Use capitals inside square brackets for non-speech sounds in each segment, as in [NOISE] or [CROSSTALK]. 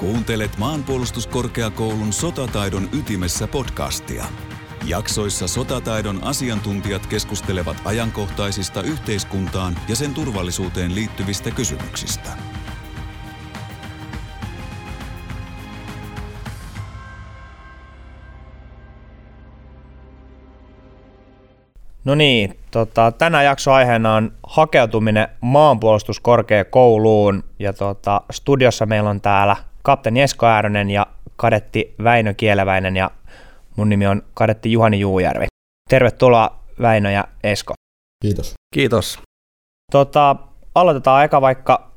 Kuuntelet maanpuolustuskorkeakoulun sotataidon ytimessä podcastia. Jaksoissa sotataidon asiantuntijat keskustelevat ajankohtaisista yhteiskuntaan ja sen turvallisuuteen liittyvistä kysymyksistä. No niin, tota, tänään jakso aiheena on hakeutuminen maanpuolustuskorkeakouluun ja tota, studiossa meillä on täällä kapteeni Esko Äärönen ja kadetti Väinö Kieleväinen ja mun nimi on kadetti Juhani Juujärvi. Tervetuloa Väinö ja Esko. Kiitos. Kiitos. Tota, aloitetaan eka vaikka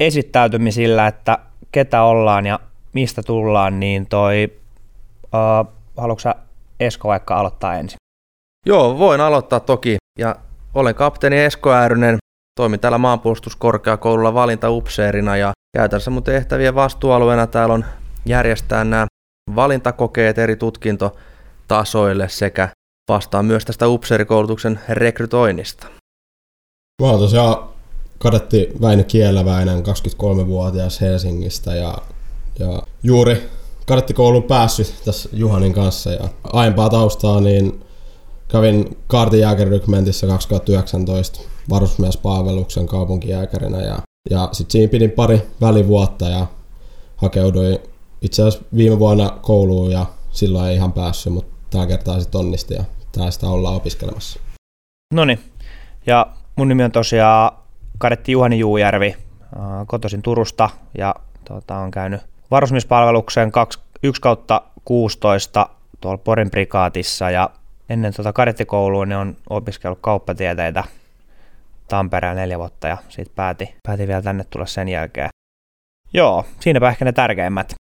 esittäytymisillä, että ketä ollaan ja mistä tullaan, niin toi, uh, haluatko Esko vaikka aloittaa ensin? Joo, voin aloittaa toki. Ja olen kapteeni Esko Äärynen, toimin täällä maanpuolustuskorkeakoululla valintaupseerina ja käytännössä mun tehtävien vastuualueena täällä on järjestää nämä valintakokeet eri tutkintotasoille sekä vastaan myös tästä upseerikoulutuksen rekrytoinnista. Mä oon tosiaan kadetti Väinö Kieleväinen, 23-vuotias Helsingistä ja, ja juuri kadettikoulun päässyt tässä Juhanin kanssa ja aiempaa taustaa, niin kävin kaartijääkärirykmentissä 2019 varusmiespalveluksen kaupunkijääkärinä ja, ja sitten siinä pidin pari välivuotta ja hakeuduin itse asiassa viime vuonna kouluun ja silloin ei ihan päässyt, mutta tällä kertaa sitten onnisti ja tästä ollaan opiskelemassa. No niin, ja mun nimi on tosiaan Kadetti Juhani Juujärvi, kotoisin Turusta ja tota, on käynyt varusmiespalveluksen 1 kautta 16 tuolla Porin prikaatissa ja ennen tuota kadettikoulua niin on opiskellut kauppatieteitä Tampereen neljä vuotta ja sitten päätin, päätin vielä tänne tulla sen jälkeen. Joo, siinäpä ehkä ne tärkeimmät.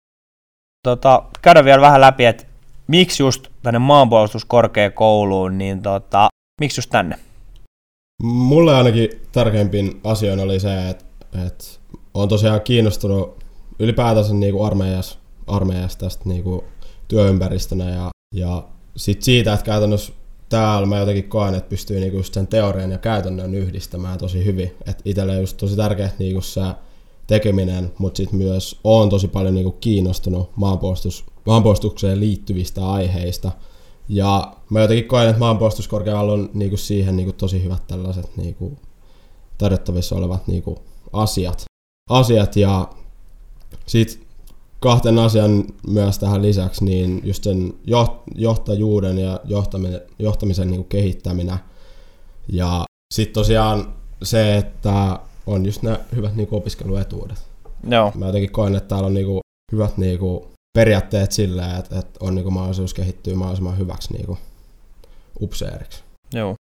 Tota, käydään vielä vähän läpi, että miksi just tänne maanpuolustuskorkeakouluun, niin tota, miksi just tänne? Mulle ainakin tärkeimpin asia oli se, että, että olen tosiaan kiinnostunut ylipäätänsä niin armeijasta, armeijasta tästä niin kuin työympäristönä ja, ja sit siitä, että käytännössä täällä mä jotenkin koen, että pystyy niinku just sen teorian ja käytännön yhdistämään tosi hyvin. Et itselle just tosi tärkeä niinku se tekeminen, mutta sitten myös on tosi paljon niinku kiinnostunut maanpuolustus, maanpuolustukseen liittyvistä aiheista. Ja mä jotenkin koen, että maanpuolustuskorkealla on niinku siihen niinku tosi hyvät tällaiset niinku tarjottavissa olevat niinku asiat. asiat ja sitten kahten asian myös tähän lisäksi, niin just sen johtajuuden ja johtamisen, johtamisen niin kehittäminen. Ja sitten tosiaan se, että on just nämä hyvät niin opiskeluetuudet. Joo. Mä jotenkin koen, että täällä on niin kuin hyvät niin kuin periaatteet silleen, että, että on niin kuin mahdollisuus kehittyä mahdollisimman hyväksi niin kuin upseeriksi. Joo.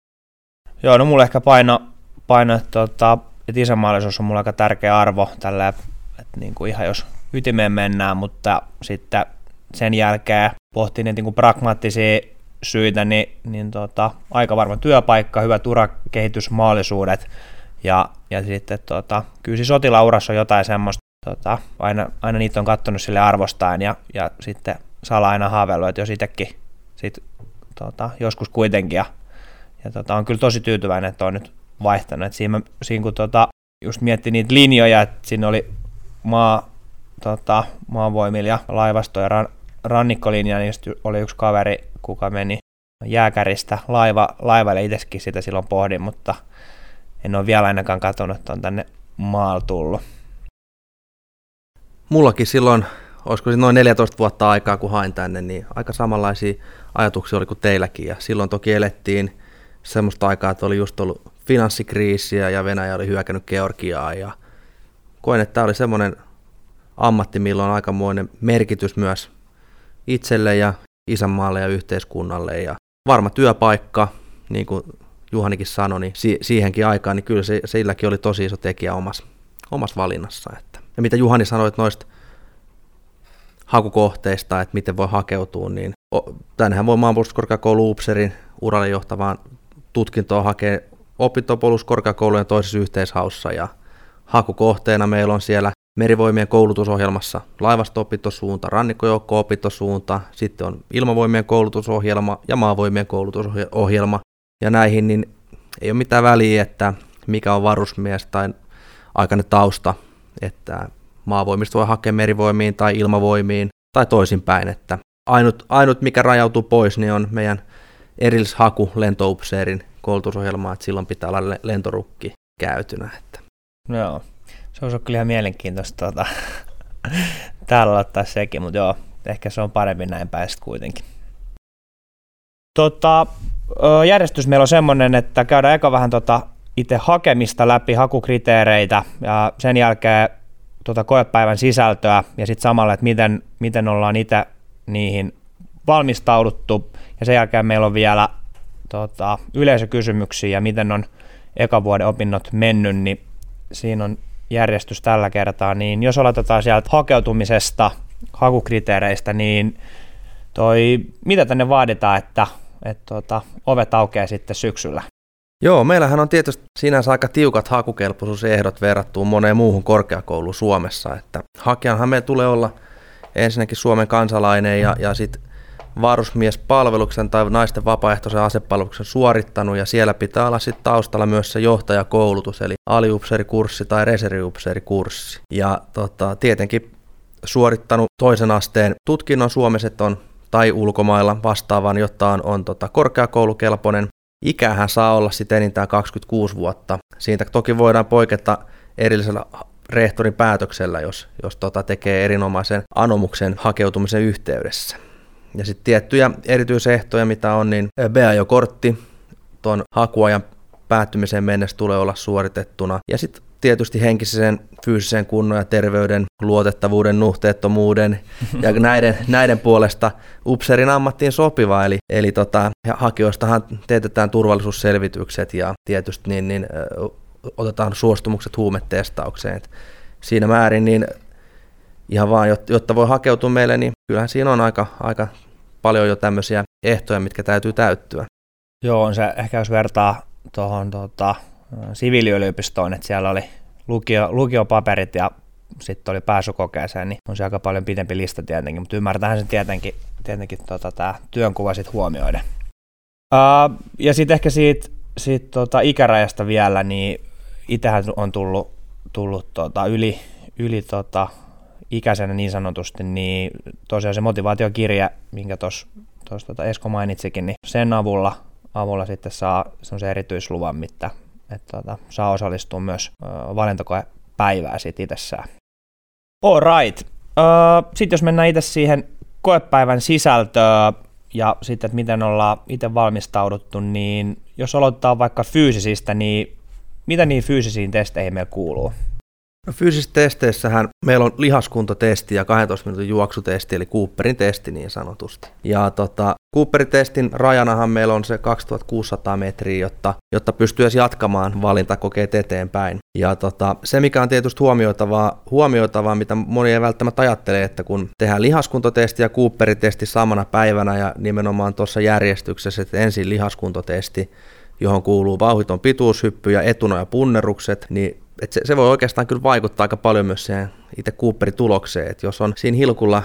Joo, no mulle ehkä paino, paino että, tota, että isänmaallisuus on mulle aika tärkeä arvo tällä, että niin kuin ihan jos ytimeen mennään, mutta sitten sen jälkeen pohtii niitä niin pragmaattisia syitä, niin, niin tota, aika varma työpaikka, hyvät urakehitysmahdollisuudet ja, ja sitten tota, kyllä siis sotilaurassa on jotain semmoista, tota, aina, aina niitä on katsonut sille arvostaan ja, ja sitten saa aina haaveillut, että jos itsekin sit, tota, joskus kuitenkin ja, ja tota, on kyllä tosi tyytyväinen, että on nyt vaihtanut. Siinä, siinä kun tota, just mietti niitä linjoja, että siinä oli maa, tota, maanvoimilla ja laivasto ja ran, rannikkolinja, niin oli yksi kaveri, kuka meni jääkäristä laiva, laivalle itsekin sitä silloin pohdin, mutta en ole vielä ainakaan katsonut, että on tänne maal tullut. Mullakin silloin, olisiko noin 14 vuotta aikaa, kun hain tänne, niin aika samanlaisia ajatuksia oli kuin teilläkin. Ja silloin toki elettiin semmoista aikaa, että oli just ollut finanssikriisiä ja Venäjä oli hyökännyt Georgiaa ja koen, että tämä oli semmoinen ammatti, millä on aikamoinen merkitys myös itselle ja isänmaalle ja yhteiskunnalle. Ja varma työpaikka, niin kuin Juhanikin sanoi, niin si- siihenkin aikaan, niin kyllä se, silläkin oli tosi iso tekijä omassa, omassa valinnassa. Että. Ja mitä Juhani sanoi noista hakukohteista, että miten voi hakeutua, niin tännehän voi maanpuolustuskorkeakoulu Upserin uralle johtavaan tutkintoon hakea opintopoluskorkeakoulujen toisessa yhteishaussa ja hakukohteena meillä on siellä merivoimien koulutusohjelmassa laivasto-opintosuunta, rannikkojoukko-opintosuunta, sitten on ilmavoimien koulutusohjelma ja maavoimien koulutusohjelma. Ja näihin niin ei ole mitään väliä, että mikä on varusmies tai aikainen tausta, että maavoimista voi hakea merivoimiin tai ilmavoimiin tai toisinpäin, että ainut, ainut mikä rajautuu pois, niin on meidän erillishaku lentoupseerin koulutusohjelmaa, että silloin pitää olla lentorukki käytynä. Että. Joo, se olisi kyllä ihan mielenkiintoista tuota, [LAUGHS] täällä ottaa sekin, mutta joo, ehkä se on parempi näin päästä kuitenkin. Tota, järjestys meillä on semmoinen, että käydään eka vähän tota itse hakemista läpi, hakukriteereitä ja sen jälkeen tota koepäivän sisältöä ja sitten samalla, että miten, miten ollaan itse niihin valmistauduttu ja sen jälkeen meillä on vielä tota, yleisökysymyksiä ja miten on eka vuoden opinnot mennyt, niin siinä on järjestys tällä kertaa, niin jos aloitetaan sieltä hakeutumisesta, hakukriteereistä, niin toi, mitä tänne vaaditaan, että, että tota, ovet aukeaa sitten syksyllä? Joo, meillähän on tietysti sinänsä aika tiukat hakukelpoisuusehdot verrattuun moneen muuhun korkeakouluun Suomessa, että hakijanhan meillä tulee olla ensinnäkin Suomen kansalainen ja, ja sitten varusmiespalveluksen tai naisten vapaaehtoisen asepalveluksen suorittanut ja siellä pitää olla sitten taustalla myös se johtajakoulutus eli aliupseerikurssi tai reserviupseerikurssi. Ja tota, tietenkin suorittanut toisen asteen tutkinnon Suomessa on tai ulkomailla vastaavan, jotta on, on tota, korkeakoulukelpoinen. Ikähän saa olla sitten enintään 26 vuotta. Siitä toki voidaan poiketa erillisellä rehtorin päätöksellä, jos, jos tota tekee erinomaisen anomuksen hakeutumisen yhteydessä. Ja sitten tiettyjä erityisehtoja, mitä on, niin BAJO-kortti tuon hakuajan päättymiseen mennessä tulee olla suoritettuna. Ja sitten tietysti henkisen, fyysisen kunnon ja terveyden, luotettavuuden, nuhteettomuuden [LAUGHS] ja näiden, näiden puolesta upseerin ammattiin sopiva. Eli, eli tota, hakijoistahan teetetään turvallisuusselvitykset ja tietysti niin, niin, otetaan suostumukset huumetestaukseen. Et siinä määrin niin ihan vaan, jotta voi hakeutua meille, niin kyllähän siinä on aika, aika paljon jo tämmöisiä ehtoja, mitkä täytyy täyttyä. Joo, on se, ehkä jos vertaa tuohon tota, siviiliyliopistoon, että siellä oli lukio, lukiopaperit ja sitten oli pääsykokeeseen, niin on se aika paljon pidempi lista tietenkin, mutta ymmärtähän se tietenkin, tietenkin tota, tämä työnkuva sitten huomioiden. Uh, ja sitten ehkä siitä, siitä tota, ikärajasta vielä, niin itsehän on tullut, tullut tota, yli, yli tota, ikäisenä niin sanotusti, niin tosiaan se motivaatiokirja, minkä tuossa tota Esko mainitsikin, niin sen avulla, avulla sitten saa semmoisen erityisluvan, mitä että tota, saa osallistua myös valintakoepäivää siitä itsessään. All right. Sitten jos mennään itse siihen koepäivän sisältöön ja sitten, että miten ollaan itse valmistauduttu, niin jos aloitetaan vaikka fyysisistä, niin mitä niin fyysisiin testeihin meillä kuuluu? No, fyysisissä testeissähän meillä on lihaskuntotesti ja 12 minuutin juoksutesti, eli Cooperin testi niin sanotusti. Ja tota, Cooperin testin rajanahan meillä on se 2600 metriä, jotta, jotta pystyy edes jatkamaan valintakokeet eteenpäin. Ja tota, se, mikä on tietysti huomioitavaa, huomioitavaa, mitä moni ei välttämättä ajattele, että kun tehdään lihaskuntotesti ja Cooperin testi samana päivänä ja nimenomaan tuossa järjestyksessä, että ensin lihaskuntotesti, johon kuuluu vauhiton pituushyppy ja etuno- ja punnerukset, niin et se, se voi oikeastaan kyllä vaikuttaa aika paljon myös siihen itse Cooperin tulokseen, että jos on siinä hilkulla,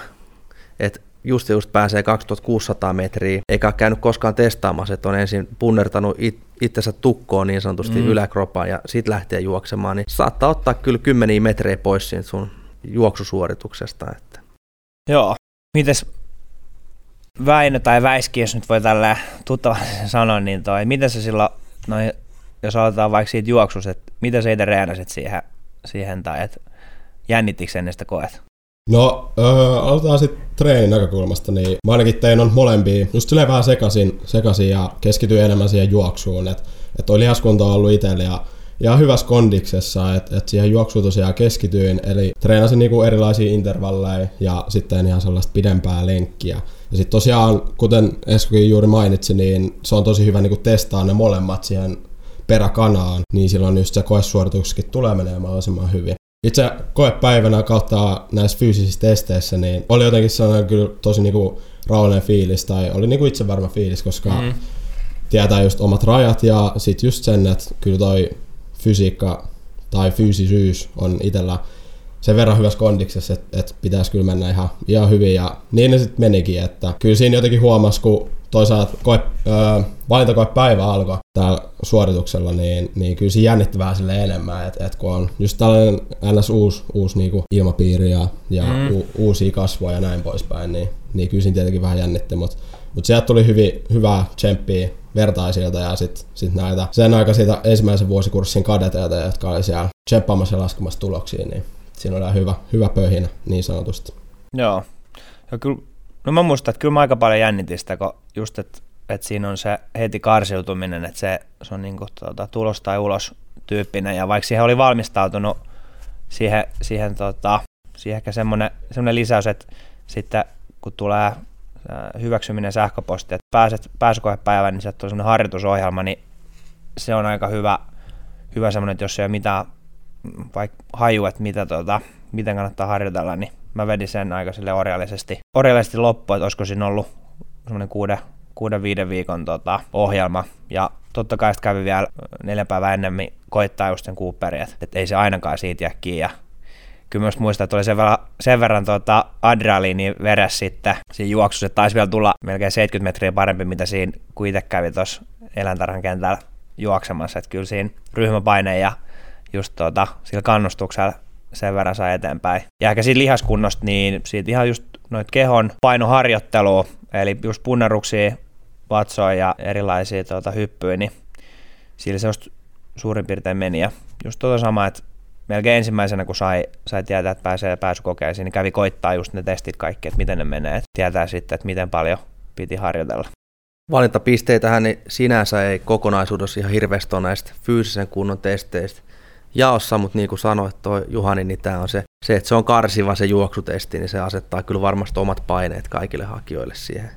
että just just pääsee 2600 metriä, eikä ole käynyt koskaan testaamassa, että on ensin punnertanut it, itsensä tukkoon niin sanotusti mm. yläkropaan ja sitten lähtee juoksemaan, niin saattaa ottaa kyllä kymmeniä metrejä pois siitä sun juoksusuorituksesta. Että. Joo. Mites Väinö tai Väiski, jos nyt voi tällä tuttavasti sanoa, niin toi, miten se silloin noin jos aloitetaan vaikka siitä juoksusta, että mitä sä itse reenasit siihen, siihen tai että jännittikö ennen sitä koet? No, öö, aloitetaan sitten treenin näkökulmasta, niin mä ainakin tein on molempia, just silleen vähän sekaisin, sekaisin ja keskityin enemmän siihen juoksuun, että et toi lihaskunta on ollut itsellä ja ja hyvässä kondiksessa, että et siihen juoksuun tosiaan keskityin, eli treenasin niinku erilaisia intervalleja ja sitten ihan sellaista pidempää lenkkiä. Ja sitten tosiaan, kuten Eskokin juuri mainitsi, niin se on tosi hyvä niinku testaa ne molemmat siihen peräkanaan, niin silloin just se koesuorituksetkin tulee menemään mahdollisimman hyvin. Itse koepäivänä kautta näissä fyysisissä testeissä, niin oli jotenkin sellainen kyllä tosi niinku rauhallinen fiilis, tai oli niinku itse varma fiilis, koska mm. tietää just omat rajat, ja sitten just sen, että kyllä toi fysiikka tai fyysisyys on itsellä sen verran hyvässä kondiksessa, että, että pitäisi kyllä mennä ihan, ihan hyvin, ja niin ne sitten menikin, että kyllä siinä jotenkin huomasi, kun toisaalta koe, öö, valintakoepäivä alkoi täällä suorituksella, niin, niin kyllä se jännitti vähän sille enemmän, että et kun on just tällainen ns. uusi, uusi niinku ilmapiiri ja, ja mm. u, uusia kasvoja ja näin poispäin, niin, niin kyllä siinä tietenkin vähän jännitti, mutta mut sieltä tuli hyvin, hyvää tsemppiä vertaisilta ja sitten sit näitä sen aika siitä ensimmäisen vuosikurssin kadeteilta, jotka oli siellä tsemppaamassa ja laskemassa tuloksia, niin siinä oli hyvä, hyvä pöhinä niin sanotusti. Joo. Ja kyllä, no mä muistan, että kyllä mä aika paljon jännitin sitä, kun just, että, että siinä on se heti karsiutuminen, että se, se on niin kuin, tuota, tulos tai ulos tyyppinen, ja vaikka siihen oli valmistautunut siihen, siihen, tota, siihen ehkä semmoinen, semmoinen lisäys, että sitten kun tulee hyväksyminen sähköposti, että pääset pääsykoepäivään, niin sieltä on semmoinen harjoitusohjelma, niin se on aika hyvä, hyvä semmoinen, että jos ei ole mitään vaikka haju, että mitä, tota, miten kannattaa harjoitella, niin mä vedin sen aika sille orjallisesti, orjallisesti loppuun, että olisiko siinä ollut semmoinen kuuden, kuuden viiden viikon tota, ohjelma. Ja totta kai kävi vielä neljä päivää ennemmin koittaa just sen Cooperin, että, että ei se ainakaan siitä jää kiinni. Ja kyllä myös muistaa, että oli sen verran, sen verran tuota adrenaliini veressä sitten siinä juoksussa, että taisi vielä tulla melkein 70 metriä parempi, mitä siinä, kun itse kävi tuossa eläintarhan kentällä juoksemassa, että kyllä siinä ryhmäpaine ja just tuota, sillä kannustuksella sen verran sai eteenpäin. Ja ehkä siitä lihaskunnosta, niin siitä ihan just noit kehon painoharjoittelua, eli just punneruksia, vatsoja ja erilaisia tuota, hyppyjä, niin sillä se suurin piirtein meni. Ja just tuota sama, että melkein ensimmäisenä, kun sai, sai tietää, että pääsee pääsykokeisiin, niin kävi koittaa just ne testit kaikki, että miten ne menee, että tietää sitten, että miten paljon piti harjoitella. Valintapisteitähän niin sinänsä ei kokonaisuudessa ihan hirveästi ole näistä fyysisen kunnon testeistä jaossa, mutta niin kuin sanoit toi Juhani, niin tämä on se, se, että se on karsiva se juoksutesti, niin se asettaa kyllä varmasti omat paineet kaikille hakijoille siihen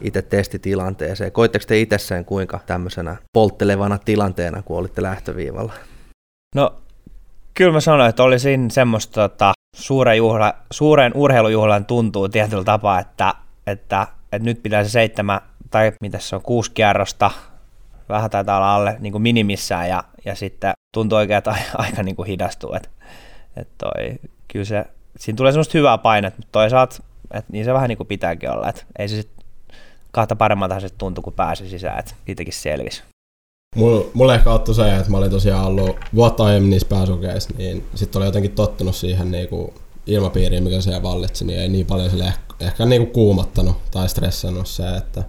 itse testitilanteeseen. Koitteko te itse sen kuinka tämmöisenä polttelevana tilanteena, kun olitte lähtöviivalla? No kyllä mä sanoin, että oli semmoista tota, suuren, juhla, suuren urheilujuhlan tuntuu tietyllä tapaa, että, että, että nyt pitää se seitsemän tai mitä se on, kuusi kierrosta, vähän taitaa olla alle niin kuin minimissään ja, ja sitten tuntuu oikein, että aika niin kuin hidastuu. Että, että toi, kyllä se, siinä tulee semmoista hyvää painetta, mutta toisaalta että niin se vähän niin kuin pitääkin olla, että ei se sitten kahta paremmalta se tuntuu, kun pääsi sisään, että siitäkin selvisi. Mulle ehkä ottui se, että mä olin tosiaan ollut vuotta aiemmin niissä pääsukeissa, niin sitten oli jotenkin tottunut siihen niinku ilmapiiriin, mikä siellä vallitsi, niin ei niin paljon sille ehkä, ehkä niinku kuumattanut tai stressannut se, että,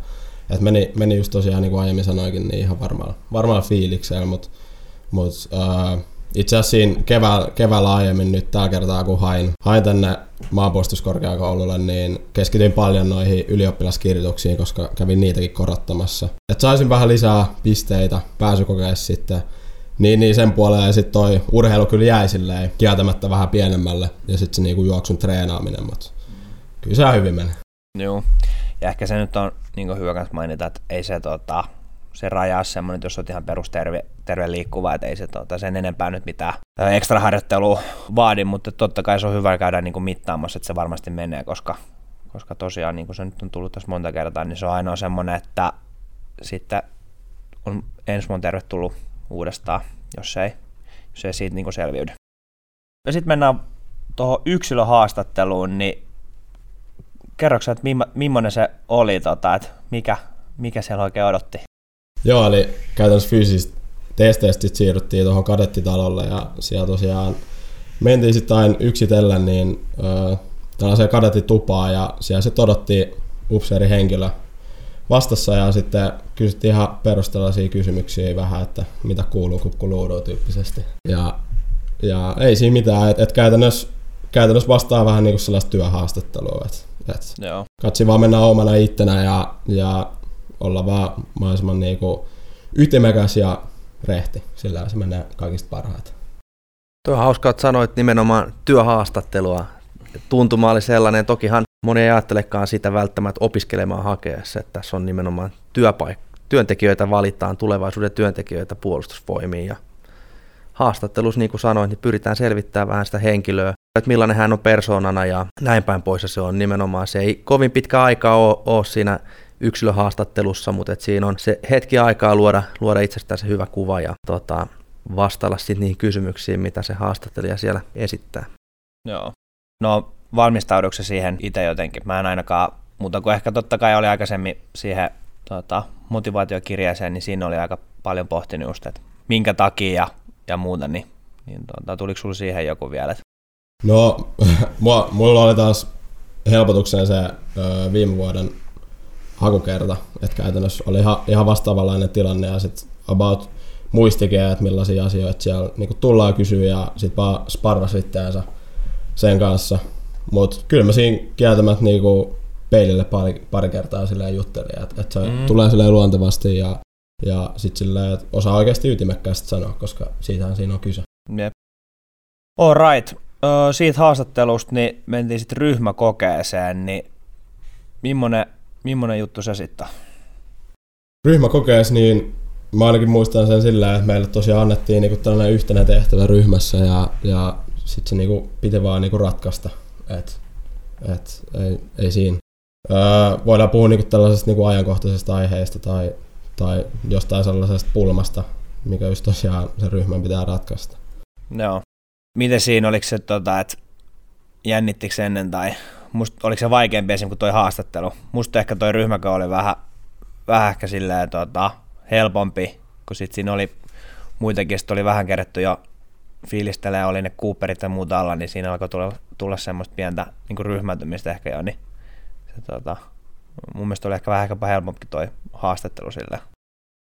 että meni, meni just tosiaan niin kuin aiemmin sanoinkin, niin ihan varmaan, varmaan fiiliksellä, mutta mut, itse asiassa siinä keväällä, keväällä aiemmin nyt tällä kertaa, kun hain, hain tänne maanpuolustuskorkeakoululle, niin keskityin paljon noihin ylioppilaskirjoituksiin, koska kävin niitäkin korottamassa. Että saisin vähän lisää pisteitä pääsykokeessa sitten, niin, niin sen puolella ja sitten toi urheilu kyllä jäi silleen kieltämättä vähän pienemmälle ja sitten se niinku juoksun treenaaminen, mutta kyllä se hyvin meni. Joo, ja ehkä se nyt on niin hyvä myös mainita, että ei se tota, se rajaa semmoinen, että jos olet ihan perusterve terve liikkuva, että ei se tota, sen enempää nyt mitään ekstra harjoittelua vaadi, mutta totta kai se on hyvä käydä niin mittaamassa, että se varmasti menee, koska, koska tosiaan niin kuin se nyt on tullut tässä monta kertaa, niin se on ainoa semmoinen, että sitten on ensi monta tervetullut uudestaan, jos ei, jos ei siitä niin selviydy. Ja sitten mennään tuohon yksilöhaastatteluun, niin kerroksä, että millainen se oli, tota, että mikä, mikä siellä oikein odotti? Joo, eli käytännössä fyysisistä testeistä siirryttiin tuohon kadettitalolle ja siellä tosiaan mentiin sitten yksitellen niin tällaiseen kadettitupaan ja siellä se odotti upseeri henkilö vastassa ja sitten kysyttiin ihan perustellaisia kysymyksiä vähän, että mitä kuuluu kukkuluuduun tyyppisesti. Ja, ja ei siinä mitään, että et käytännössä, käytännössä vastaa vähän niin kuin sellaista työhaastattelua, että et katsi vaan mennä omana ittenä ja, ja olla vaan mahdollisimman niin kuin ytimekäs ja rehti. Sillä se menee kaikista parhaiten. Tuo on hauskaa, että sanoit nimenomaan työhaastattelua. Tuntuma oli sellainen, tokihan moni ei ajattelekaan sitä välttämättä opiskelemaan hakeessa, että tässä on nimenomaan työpaikka. Työntekijöitä valitaan, tulevaisuuden työntekijöitä puolustusvoimiin ja haastattelussa, niin kuin sanoin, niin pyritään selvittämään vähän sitä henkilöä, että millainen hän on persoonana ja näin päin pois. Se on nimenomaan, se ei kovin pitkä aika ole, ole siinä yksilöhaastattelussa, mutta et siinä on se hetki aikaa luoda, luoda itsestään se hyvä kuva ja tota, vastailla sitten niihin kysymyksiin, mitä se haastattelija siellä esittää. Joo. No valmistaudutko siihen itse jotenkin? Mä en ainakaan, mutta kun ehkä totta kai oli aikaisemmin siihen tota, motivaatiokirjaiseen, niin siinä oli aika paljon pohtinut just, että minkä takia ja, ja muuta, niin, niin tota, tuliko sinulla siihen joku vielä? No, [LAUGHS] mua, mulla oli taas helpotuksena se ö, viime vuoden hakukerta, että käytännössä oli ihan, ihan vastaavanlainen tilanne ja sitten about muistikin, että millaisia asioita siellä niin tullaan kysyä ja sitten vaan sparras itseänsä sen kanssa. Mutta kyllä mä siinä kieltämättä niinku peilille pari, pari kertaa silleen juttelin, että et se mm. tulee silleen luontevasti ja, ja sitten silleen, että osaa oikeasti ytimekkäästi sanoa, koska siitähän siinä on kyse. Jep. All right. Ö, siitä haastattelusta niin mentiin sitten ryhmäkokeeseen, niin millainen, millainen juttu se sitten Ryhmäkokeessa, niin mä ainakin muistan sen sillä, että meille tosiaan annettiin niinku tällainen yhtenä tehtävä ryhmässä ja, ja sitten se niinku piti vaan niinku ratkaista, että et, ei, ei siinä. Öö, voidaan puhua niinku tällaisesta niinku ajankohtaisesta aiheesta tai, tai jostain sellaisesta pulmasta, mikä just tosiaan se ryhmän pitää ratkaista. Joo. Miten siinä, oliko se, tota, että jännittikö se ennen tai musta, oliko se vaikeampi esim. kuin toi haastattelu? Musta ehkä toi ryhmäkö oli vähän, vähän ehkä silleen, tota, helpompi, kun sit siinä oli muitakin, sit oli vähän kerätty jo fiilistelee, oli ne Cooperit ja muuta alla, niin siinä alkoi tulla, tulla semmoista pientä niin ryhmäntymistä ehkä jo, niin se, tota, mun mielestä oli ehkä vähän helpompi toi haastattelu sillä.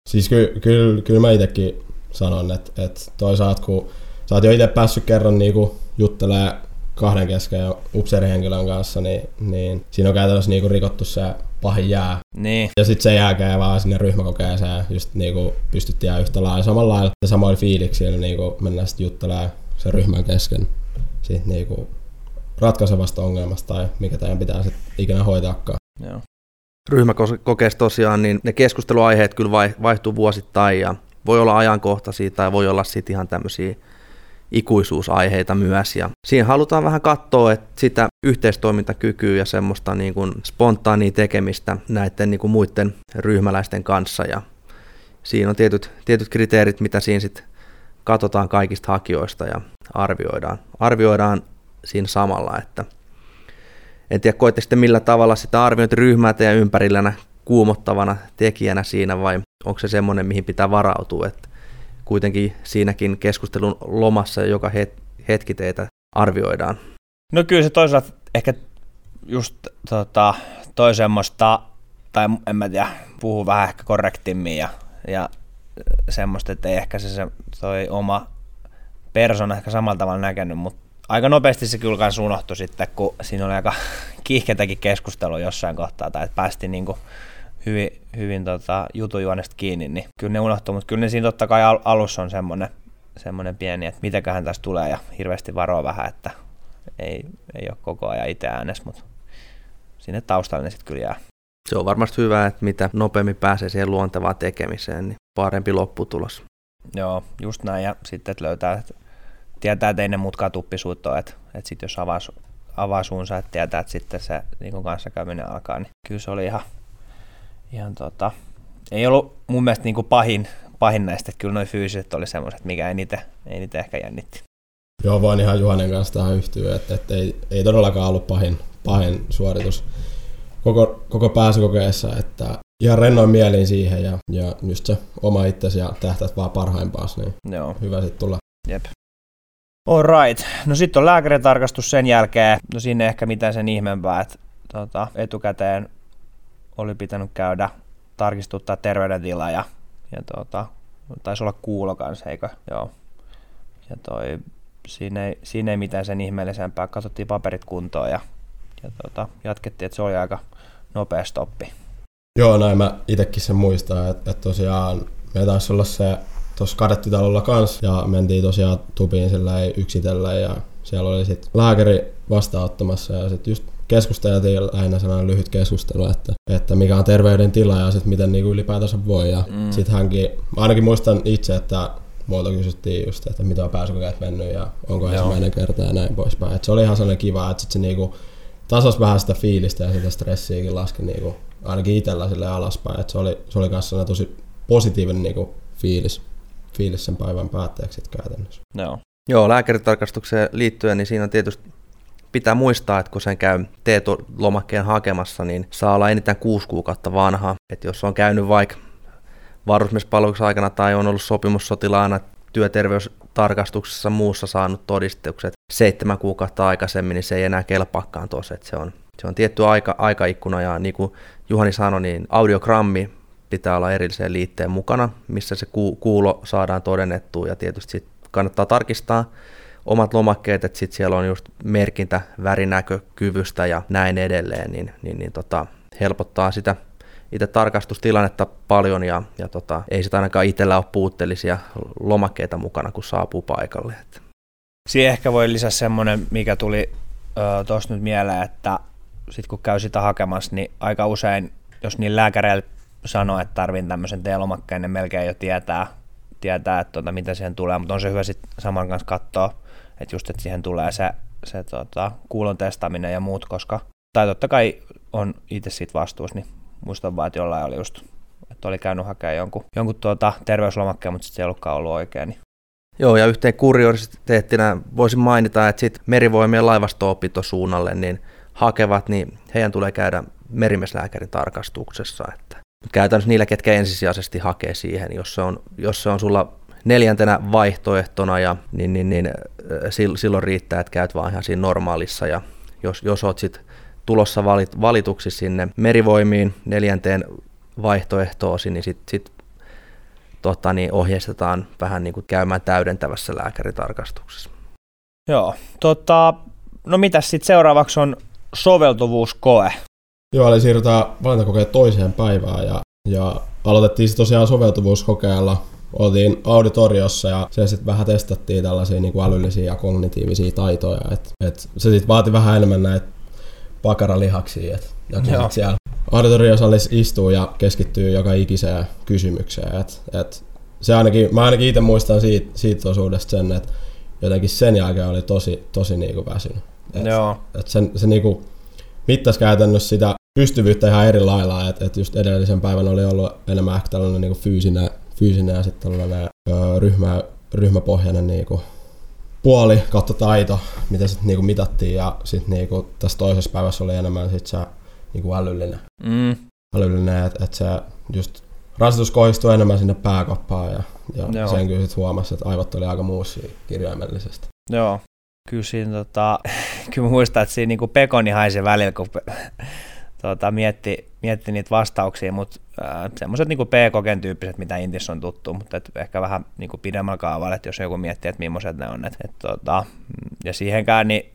Siis kyllä, kyllä, kyllä mä itsekin sanon, että, että toisaalta kun sä oot jo itse päässyt kerran niinku juttelemaan kahden kesken ja upseerihenkilön kanssa, niin, niin siinä on käytännössä niinku rikottu se pahin jää. Niin. Ja sitten se jääkää vaan sinne ryhmäkokeeseen, just niinku pystyttiin yhtä lailla samalla lailla ja samoin fiiliksillä niinku mennään sitten juttelemaan sen ryhmän kesken siitä niinku ratkaisevasta ongelmasta tai mikä teidän pitää sitten ikinä hoitaakaan. Joo. Ryhmäkokeessa tosiaan, niin ne keskusteluaiheet kyllä vaihtuu vuosittain ja voi olla ajankohtaisia tai voi olla sitten ihan tämmöisiä ikuisuusaiheita myös. Ja siihen halutaan vähän katsoa että sitä yhteistoimintakykyä ja semmoista niin kuin spontaania tekemistä näiden niin kuin muiden ryhmäläisten kanssa. Ja siinä on tietyt, tietyt kriteerit, mitä siinä sitten katsotaan kaikista hakijoista ja arvioidaan. Arvioidaan siinä samalla, että en tiedä, koitte sitten millä tavalla sitä arviointiryhmää teidän ympärillänä kuumottavana tekijänä siinä vai onko se semmoinen, mihin pitää varautua, että kuitenkin siinäkin keskustelun lomassa joka hetki teitä arvioidaan. No kyllä se toisaalta ehkä just tota, toi semmoista, tai en mä tiedä, puhuu vähän ehkä korrektimmin ja, ja semmoista, että ei ehkä se, se toi oma persona ehkä samalla tavalla näkenyt, mutta aika nopeasti se kyllä kanssa unohtui sitten, kun siinä oli aika [LAUGHS] kiihkeätäkin keskustelua jossain kohtaa, tai että päästiin niinku hyvin, hyvin tota, jutujuonesta kiinni, niin kyllä ne unohtuu, mutta kyllä ne siinä totta kai al- alussa on semmoinen, semmoinen pieni, että mitäköhän tässä tulee ja hirveästi varoa vähän, että ei, ei ole koko ajan itse äänes, mutta sinne taustalle ne sitten kyllä jää. Se on varmasti hyvä, että mitä nopeammin pääsee siihen luontevaan tekemiseen, niin parempi lopputulos. Joo, just näin. Ja sitten, että löytää, että tietää, että ei ne mutkaa tuppisuutta että, että sitten jos avaa, avaa suunsa, että tietää, että sitten se niin kanssakäyminen alkaa, niin kyllä se oli ihan, ihan tota, ei ollut mun mielestä niin kuin pahin, pahin näistä, että kyllä noin fyysiset oli semmoiset, mikä eniten, eniten ehkä jännitti. Joo, voin ihan Juhanen kanssa tähän yhtyä, että, että ei, ei todellakaan ollut pahin, pahin suoritus koko, koko pääsykokeessa, että ihan rennoin mielin siihen ja, ja just se oma itsesi ja tähtäät vaan parhaimpaas, niin Joo. hyvä sitten tulla. Jep. All right. No sitten on lääkäritarkastus sen jälkeen. No sinne ehkä mitään sen ihmeempää, että tota, etukäteen oli pitänyt käydä tarkistuttaa terveydentila ja, ja tota, taisi olla kuulo kanssa, eikö? Joo. Ja toi, siinä ei, siinä ei mitään sen ihmeellisempää. Katsottiin paperit kuntoon ja, ja tota, jatkettiin, että se oli aika nopea stoppi. Joo, näin mä itsekin sen muistan, että, että tosiaan me taisi olla se tuossa kadettitalolla kanssa ja mentiin tosiaan tupiin sillä yksitellä ja siellä oli sitten lääkäri vastaanottamassa ja sitten just keskusteltiin lähinnä sellainen lyhyt keskustelu, että, että mikä on terveydentila ja sitten miten niinku ylipäätänsä voi. Ja mm. sitten hänkin, ainakin muistan itse, että muuta kysyttiin just, että mitä on pääsykokeet mennyt ja onko Joo. ensimmäinen kerta ja näin poispäin. Et se oli ihan sellainen kiva, että sit se niinku tasas vähän sitä fiilistä ja sitä stressiäkin laski niinku, ainakin itsellä sille alaspäin. Et se oli, se oli kanssa tosi positiivinen niinku fiilis, fiilis sen päivän päätteeksi käytännössä. Joo. Joo, lääkäritarkastukseen liittyen, niin siinä on tietysti pitää muistaa, että kun sen käy T-lomakkeen hakemassa, niin saa olla enintään kuusi kuukautta vanha. Että jos on käynyt vaikka varusmiespalveluksen aikana tai on ollut sopimussotilaana työterveystarkastuksessa muussa saanut todistukset seitsemän kuukautta aikaisemmin, niin se ei enää kelpaakaan tuossa. Että se on, se on tietty aika, aikaikkuna ja niin kuin Juhani sanoi, niin audiogrammi pitää olla erilliseen liitteen mukana, missä se kuulo saadaan todennettua ja tietysti sit kannattaa tarkistaa omat lomakkeet, että sitten siellä on just merkintä värinäkökyvystä ja näin edelleen, niin, niin, niin tota, helpottaa sitä itse tarkastustilannetta paljon ja, ja tota, ei sitä ainakaan itsellä ole puutteellisia lomakkeita mukana, kun saapuu paikalle. Siihen ehkä voi lisätä semmoinen, mikä tuli tuossa nyt mieleen, että sitten kun käy sitä hakemassa, niin aika usein, jos niin lääkäreillä sanoo, että tarvin tämmöisen T-lomakkeen, niin melkein jo tietää, tietää että tota, mitä siihen tulee, mutta on se hyvä sitten saman kanssa katsoa, että just että siihen tulee se, se tota, kuulon testaaminen ja muut, koska, tai totta kai on itse siitä vastuussa, niin muistan vaan, että jollain oli just, että oli käynyt hakemaan jonkun, jonkun tuota, terveyslomakkeen, mutta sitten se ei ollutkaan ollut oikein, niin Joo, ja yhteen kuriositeettina voisin mainita, että sitten merivoimien laivasto-opintosuunnalle niin hakevat, niin heidän tulee käydä merimieslääkärin tarkastuksessa. Että käytännössä niillä, ketkä ensisijaisesti hakee siihen, jos se on, jos se on sulla neljäntenä vaihtoehtona, ja, niin, niin, niin silloin riittää, että käyt vaan ihan siinä normaalissa, ja jos, jos oot sitten tulossa valit, valituksi sinne merivoimiin neljänteen vaihtoehtoosi, niin sitten sit, tota, niin ohjeistetaan vähän niin kuin käymään täydentävässä lääkäritarkastuksessa. Joo, tota, no mitäs sitten seuraavaksi on soveltuvuuskoe? Joo, eli siirrytään valintakokeen toiseen päivään ja, ja aloitettiin sitten tosiaan soveltuvuuskokeella. Oltiin auditoriossa ja siellä sitten vähän testattiin tällaisia niin kuin älyllisiä ja kognitiivisia taitoja. Et, et se sitten vaati vähän enemmän näitä pakaralihaksia, että siellä auditoriosalissa istuu ja keskittyy joka ikiseen kysymykseen. Et, et se ainakin, mä ainakin itse muistan siitä, siitä osuudesta sen, että jotenkin sen jälkeen oli tosi, tosi niinku väsynyt. Et, Joo. Et sen, se niinku mittasi käytännössä sitä pystyvyyttä ihan eri lailla, että et just edellisen päivän oli ollut enemmän ehkä tällainen niinku fyysinen, fyysinen ja sitten tällainen ö, ryhmä, ryhmäpohjainen niinku puoli kautta taito, mitä sitten niinku mitattiin ja sitten niinku tässä toisessa päivässä oli enemmän sit se niinku älyllinen. Mm. Älyllinen, että et se just rasitus kohdistui enemmän sinne pääkoppaan ja, ja sen kyllä sitten huomasi, että aivot oli aika muussa kirjaimellisesti. Joo, kyllä siinä tota, [LAUGHS] kyllä muistan, että siinä niinku pekoni haisi välillä, kun [LAUGHS] tota, mietti, mietti niitä vastauksia, mutta äh, semmoiset niinku P-koken tyyppiset, mitä Intis on tuttu, mutta et ehkä vähän niinku pidemmällä kaavalla, että jos joku miettii, että millaiset ne on. Et, et, tota, ja siihenkään niin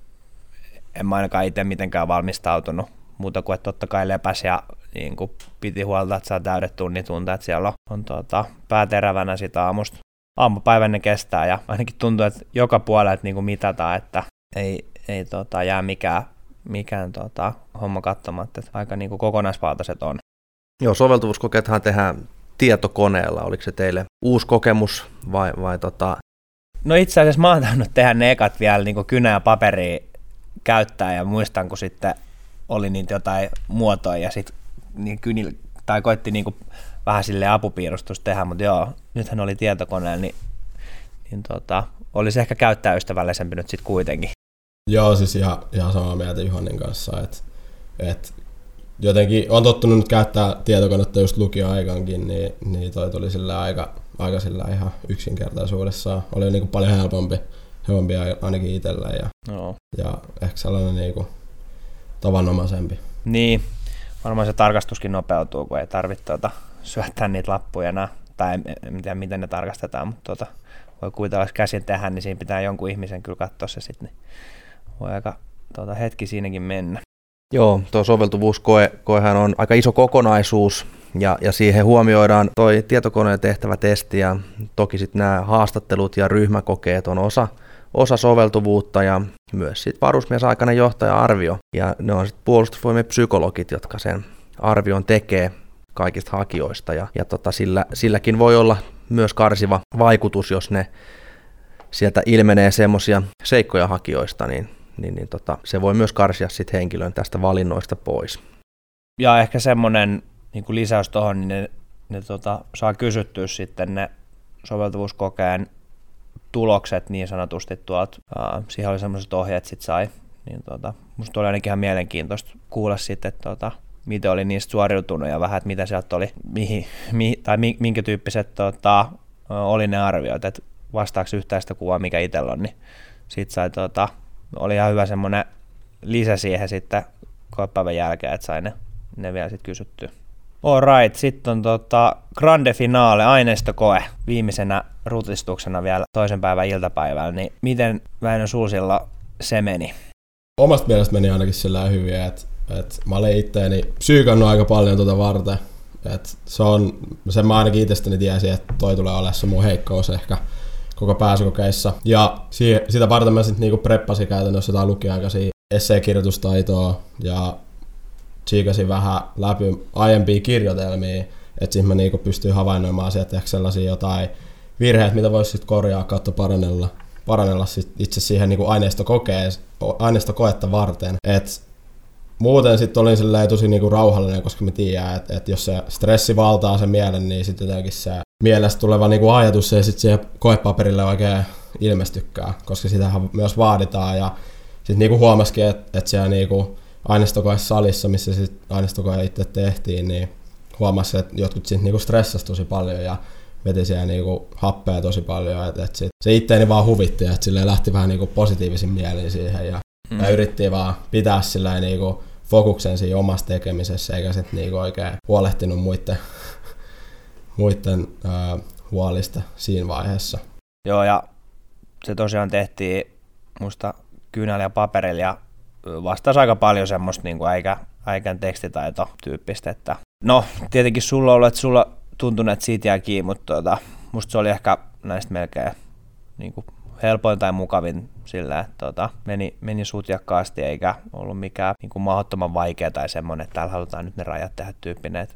en mä ainakaan itse mitenkään valmistautunut, muuta kuin että totta kai lepäs ja niin kuin piti huolta, että saa täydet tunnitunta, että siellä on, on tota, pääterävänä sitä aamusta. Aamupäivänne kestää ja ainakin tuntuu, että joka puolelta niin kuin mitataan, että ei, ei tota, jää mikään, mikään tota, homma katsomatta, että aika niin kuin kokonaisvaltaiset on. Joo, soveltuvuuskokeethan tehdään tietokoneella. Oliko se teille uusi kokemus vai, vai tota... No itse asiassa mä oon tainnut tehdä ne ekat vielä niin kynä ja paperia käyttää ja muistan, kun sitten oli niitä jotain muotoja ja sitten niin kynil, tai koitti niin vähän sille apupiirustus tehdä, mutta joo, nythän oli tietokoneella, niin, niin tota, olisi ehkä käyttäjäystävällisempi nyt sitten kuitenkin. Joo, siis ihan, ihan samaa mieltä Juhanin kanssa, että et jotenkin on tottunut nyt käyttää tietokonetta just lukioaikankin, niin, niin toi tuli sillä aika, aika sillä ihan yksinkertaisuudessaan. Oli niin kuin paljon helpompi, helpompi ainakin itsellä ja, no. ja ehkä sellainen niin kuin tavanomaisempi. Niin, varmaan se tarkastuskin nopeutuu, kun ei tarvitse tuota, syöttää niitä lappuja enää, tai en, tiedä miten ne tarkastetaan, mutta tuota, voi jos käsin tehdä, niin siinä pitää jonkun ihmisen kyllä katsoa se sitten, niin voi aika tuota, hetki siinäkin mennä. Joo, tuo soveltuvuuskoehan on aika iso kokonaisuus ja, ja siihen huomioidaan toi tietokoneen tehtävä testi ja toki sitten nämä haastattelut ja ryhmäkokeet on osa, osa soveltuvuutta ja myös sitten varusmiesaikainen johtaja-arvio. Ja ne on sitten puolustusvoimien psykologit, jotka sen arvion tekee kaikista hakijoista. Ja, ja tota, sillä, silläkin voi olla myös karsiva vaikutus, jos ne sieltä ilmenee semmoisia seikkoja hakijoista, niin, niin, niin tota, se voi myös karsia sitten henkilön tästä valinnoista pois. Ja ehkä semmoinen niin lisäys tuohon, niin ne, ne tota, saa kysyttyä sitten ne soveltuvuuskokeen tulokset niin sanotusti tuolta, siihen oli semmoiset ohjeet, sit sai niin tota, musta oli ainakin ihan mielenkiintoista kuulla sitten, että tota, miten oli niistä suoriutunut ja vähän, että mitä sieltä oli, mihin, mihin, tai minkä tyyppiset tota, oli ne arviot, että vastaako yhtään sitä kuvaa, mikä itsellä on, niin sit sai, tota, oli ihan hyvä semmoinen lisä siihen sitten koepäivän jälkeen, että sai ne, ne vielä sitten kysyttyä. Alright, sitten on tota grande finale, aineistokoe viimeisenä rutistuksena vielä toisen päivän iltapäivällä, niin miten Väinö Sulsilla se meni? Omasta mielestä meni ainakin sillä hyvin, että, että mä olin itteeni psyykannut aika paljon tuota varten. että se on, sen mä ainakin itsestäni tiesin, että toi tulee olemaan se mun heikkous ehkä koko pääsykokeissa. Ja si- sitä varten mä sitten niinku preppasin käytännössä jotain lukiaikaisia esseekirjoitustaitoa ja tsiikasin vähän läpi aiempia kirjoitelmia, että sitten mä niinku pystyin havainnoimaan sieltä ehkä sellaisia jotain virheitä, mitä voisi sitten korjaa kautta parannella, parannella sit itse siihen niinku aineistokoetta varten. Et muuten sitten olin tosi niinku rauhallinen, koska mä tiedän, että et jos se stressi valtaa sen mielen, niin sitten jotenkin se mielestä tuleva niinku ajatus ei sitten siihen koepaperille oikein ilmestykään, koska sitähän myös vaaditaan ja sitten niinku huomasikin, että et siellä niinku aineistokoesalissa, missä sit aineistokoe itse tehtiin, niin huomasi, että jotkut sitten niinku stressasi tosi paljon ja veti siellä niinku happea tosi paljon. Et, et sit, se itteeni vaan huvitti, että sille lähti vähän niinku positiivisin mielin siihen ja, mm. ja yritti vaan pitää sillä niinku fokuksen siinä omassa tekemisessä eikä sitten niinku oikein huolehtinut muiden, [LAUGHS] muiden äh, huolista siinä vaiheessa. Joo ja se tosiaan tehtiin musta kyynällä ja paperilla ja vastasi aika paljon semmoista niin kuin äikän tekstitaito tyyppistä. Että no, tietenkin sulla on ollut, että sulla tuntunut, että siitä jää kiinni, mutta tuota, musta se oli ehkä näistä melkein niin kuin helpoin tai mukavin sillä, että tuota, meni, meni sutjakkaasti eikä ollut mikään niin kuin mahdottoman vaikea tai semmoinen, että täällä halutaan nyt ne rajat tehdä tyyppinen. Että,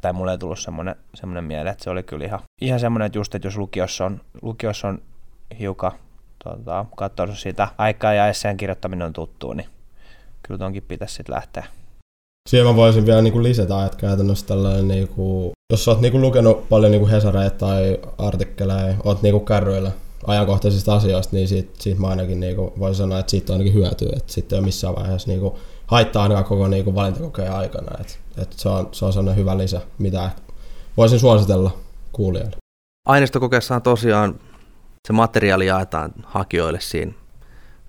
tai mulle ei tullut semmoinen, semmoinen mieleen, että se oli kyllä ihan, ihan semmoinen, että just, että jos lukiossa on, lukiossa on hiukan tota, katsonut sitä aikaa ja esseen kirjoittaminen on tuttu, niin kyllä tonkin pitäisi sitten lähteä. Siihen mä voisin vielä niin kuin lisätä, että käytännössä tällainen, niin kuin, jos oot niin kuin lukenut paljon niin kuin Hesareita tai artikkeleja, oot niin kuin kärryillä ajankohtaisista asioista, niin siitä, siitä mä ainakin niin kuin, voisin sanoa, että siitä on ainakin hyötyä, että sitten ei ole missään vaiheessa niin kuin, haittaa ainakaan koko niin kuin valintakokeen aikana, että, että se, on, se on sellainen hyvä lisä, mitä voisin suositella kuulijoille. Aineistokokeessahan tosiaan se materiaali jaetaan hakijoille siinä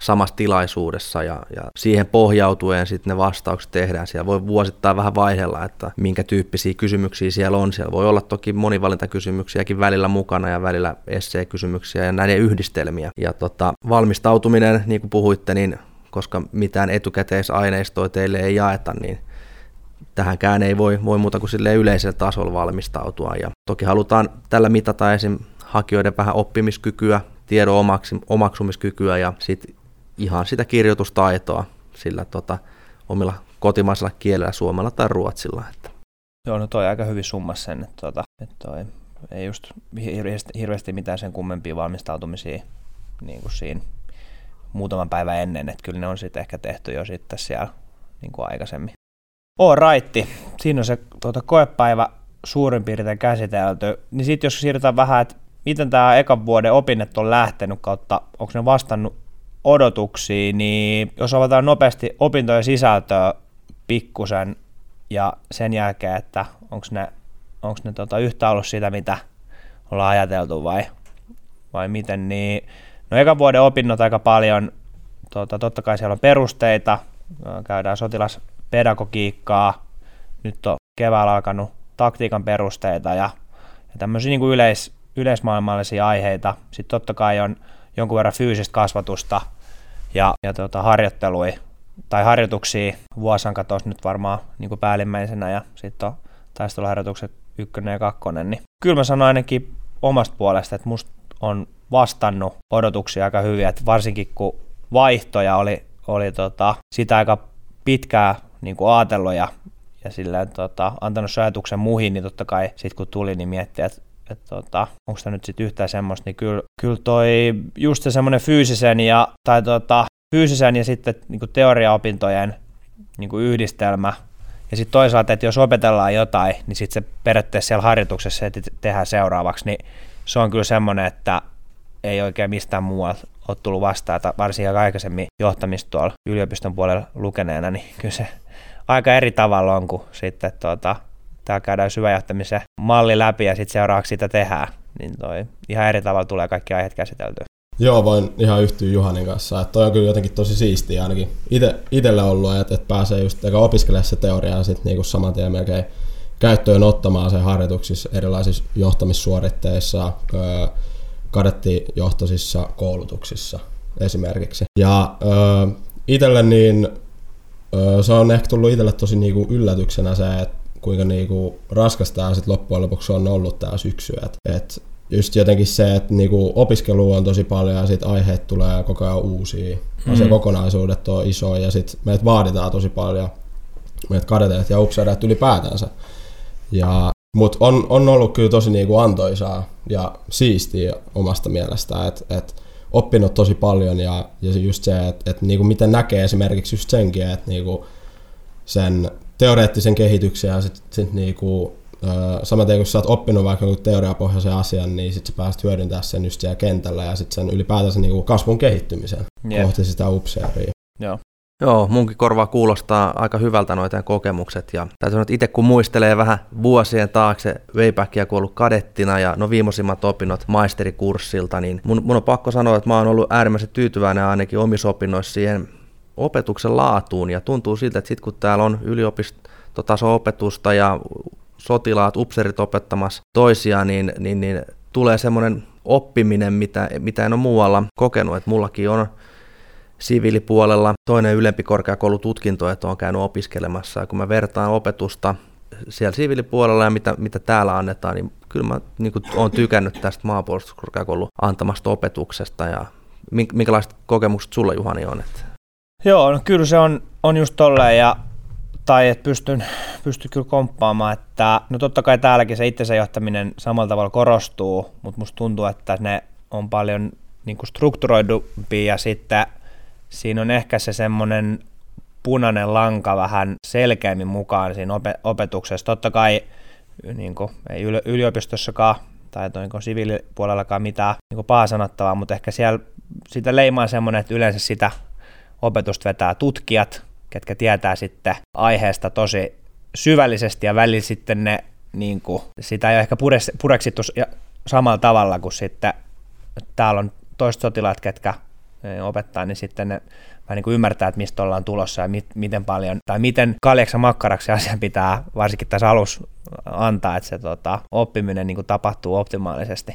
samassa tilaisuudessa ja, ja siihen pohjautuen sitten ne vastaukset tehdään. Siellä voi vuosittain vähän vaihella, että minkä tyyppisiä kysymyksiä siellä on. Siellä voi olla toki monivalintakysymyksiäkin välillä mukana ja välillä esseekysymyksiä ja näiden yhdistelmiä. Ja tota, valmistautuminen, niin kuin puhuitte, niin koska mitään etukäteisaineistoa teille ei jaeta, niin tähänkään ei voi, voi muuta kuin sille yleisellä tasolla valmistautua. Ja toki halutaan tällä mitata esim. hakijoiden vähän oppimiskykyä, tiedon omaksumiskykyä ja sitten ihan sitä kirjoitustaitoa sillä tota, omilla kotimaisella kielellä, suomella tai ruotsilla. Että. Joo, no toi aika hyvin summa sen, että, tota, että toi ei just hirveästi, hirveästi mitään sen kummempia valmistautumisia niin kuin siinä muutaman päivän ennen, että kyllä ne on sitten ehkä tehty jo sitten siellä niin kuin aikaisemmin. All right. Siinä on se tuota, koepäivä suurin piirtein käsitelty. Niin sitten jos siirrytään vähän, että miten tämä ekan vuoden opinnot on lähtenyt kautta, onko ne vastannut odotuksiin, niin jos avataan nopeasti opintojen sisältöä pikkusen ja sen jälkeen, että onko ne, onks ne tota yhtä ollut sitä, mitä ollaan ajateltu vai, vai miten, niin no ekan vuoden opinnot aika paljon, tota, totta kai siellä on perusteita, käydään sotilaspedagogiikkaa, nyt on keväällä alkanut taktiikan perusteita ja, ja tämmöisiä niin yleis, yleismaailmallisia aiheita. Sitten totta kai on jonkun verran fyysistä kasvatusta ja, ja tota, harjoittelui tai harjoituksia. Vuosan katosi nyt varmaan niin päällimmäisenä ja sitten on taisteluharjoitukset ykkönen ja kakkonen. Niin kyllä mä sanon ainakin omasta puolesta, että musta on vastannut odotuksia aika hyvin, että varsinkin kun vaihtoja oli, oli tota, sitä aika pitkää niin kuin ja, ja silleen, tota, antanut ajatuksen muihin, niin totta kai sitten kun tuli, niin miettii, että että tota, onko tämä nyt sitten yhtään semmoista, niin kyllä, kyllä toi just se semmoinen fyysisen ja, tai tota, fyysisen ja sitten niin teoriaopintojen niin yhdistelmä, ja sitten toisaalta, että jos opetellaan jotain, niin sitten se periaatteessa siellä harjoituksessa että tehdään seuraavaksi, niin se on kyllä semmoinen, että ei oikein mistään muualta ole tullut vastaan, että varsinkin aikaisemmin johtamista tuolla yliopiston puolella lukeneena, niin kyllä se aika eri tavalla on, kun sitten tuota, täällä käydään syväjohtamisen malli läpi ja sitten seuraavaksi sitä tehdään, niin toi ihan eri tavalla tulee kaikki aiheet käsiteltyä. Joo, voin ihan yhtyä Juhanin kanssa. Että toi on kyllä jotenkin tosi siistiä ainakin ite, ollut, että, että pääsee just eikä opiskelemaan se teoriaa ja sitten niinku saman tien melkein käyttöön ottamaan se harjoituksissa erilaisissa johtamissuoritteissa, kadettijohtoisissa koulutuksissa esimerkiksi. Ja itselle niin se on ehkä tullut itselle tosi niinku yllätyksenä se, että kuinka niinku raskasta tämä sit loppujen lopuksi on ollut tämä syksy. Et, et just jotenkin se, että niinku opiskelu on tosi paljon ja sit aiheet tulee koko ajan uusia. Mm. kokonaisuudet on iso ja sit meitä vaaditaan tosi paljon. Meitä kadeteet ja upseerit ylipäätänsä. Ja, mut on, on ollut kyllä tosi niinku antoisaa ja siistiä omasta mielestä, että et oppinut tosi paljon ja, ja just se, että et niinku miten näkee esimerkiksi just senkin, että niinku sen teoreettisen kehityksen ja sitten sit niinku, samaten kun sä oot oppinut vaikka joku teoriapohjaisen asian, niin sitten sä pääset hyödyntämään sen just siellä kentällä ja sitten sen ylipäätänsä niinku kasvun kehittymisen yeah. kohti sitä upseeria. Joo. Joo, munkin korvaa kuulostaa aika hyvältä noita kokemukset. Ja täytyy sanoa, että itse kun muistelee vähän vuosien taakse Weibackia, kun ollut kadettina ja no viimeisimmat opinnot maisterikurssilta, niin mun, mun on pakko sanoa, että mä oon ollut äärimmäisen tyytyväinen ainakin omissa opinnoissa siihen opetuksen laatuun. Ja tuntuu siltä, että sitten kun täällä on yliopistotaso-opetusta ja sotilaat, upserit opettamassa toisiaan, niin, niin, niin tulee semmoinen oppiminen, mitä, mitä en ole muualla kokenut. Että mullakin on siviilipuolella toinen ylempi korkeakoulututkinto, että on käynyt opiskelemassa. Ja kun mä vertaan opetusta siellä siviilipuolella ja mitä, mitä täällä annetaan, niin kyllä mä niin kuin, olen tykännyt tästä maanpuolustuskorkeakoulun antamasta opetuksesta. Ja minkälaiset kokemukset sulle Juhani on? Että? Joo, no kyllä se on, on just tolleen ja tai että pystyn, pystyn kyllä komppaamaan, että no totta kai täälläkin se itsensä johtaminen samalla tavalla korostuu, mutta musta tuntuu, että ne on paljon niin kuin strukturoidumpi ja sitten siinä on ehkä se semmoinen punainen lanka vähän selkeämmin mukaan siinä opetuksessa. Totta kai niin kuin, ei yliopistossakaan tai niin siviilipuolellakaan mitään niin paha sanottavaa, mutta ehkä siellä sitä leimaa semmoinen, että yleensä sitä opetusta vetää tutkijat, ketkä tietää sitten aiheesta tosi syvällisesti ja välillä sitten ne, niin kuin, sitä ei ole ehkä pureksittu samalla tavalla kuin sitten täällä on toiset sotilaat, ketkä opettaa, niin sitten ne vähän niin kuin ymmärtää, että mistä ollaan tulossa ja mit, miten paljon, tai miten kaljaksi makkaraksi [LAUGHS] asian pitää varsinkin tässä alussa antaa, että se tota, oppiminen niin kuin tapahtuu optimaalisesti.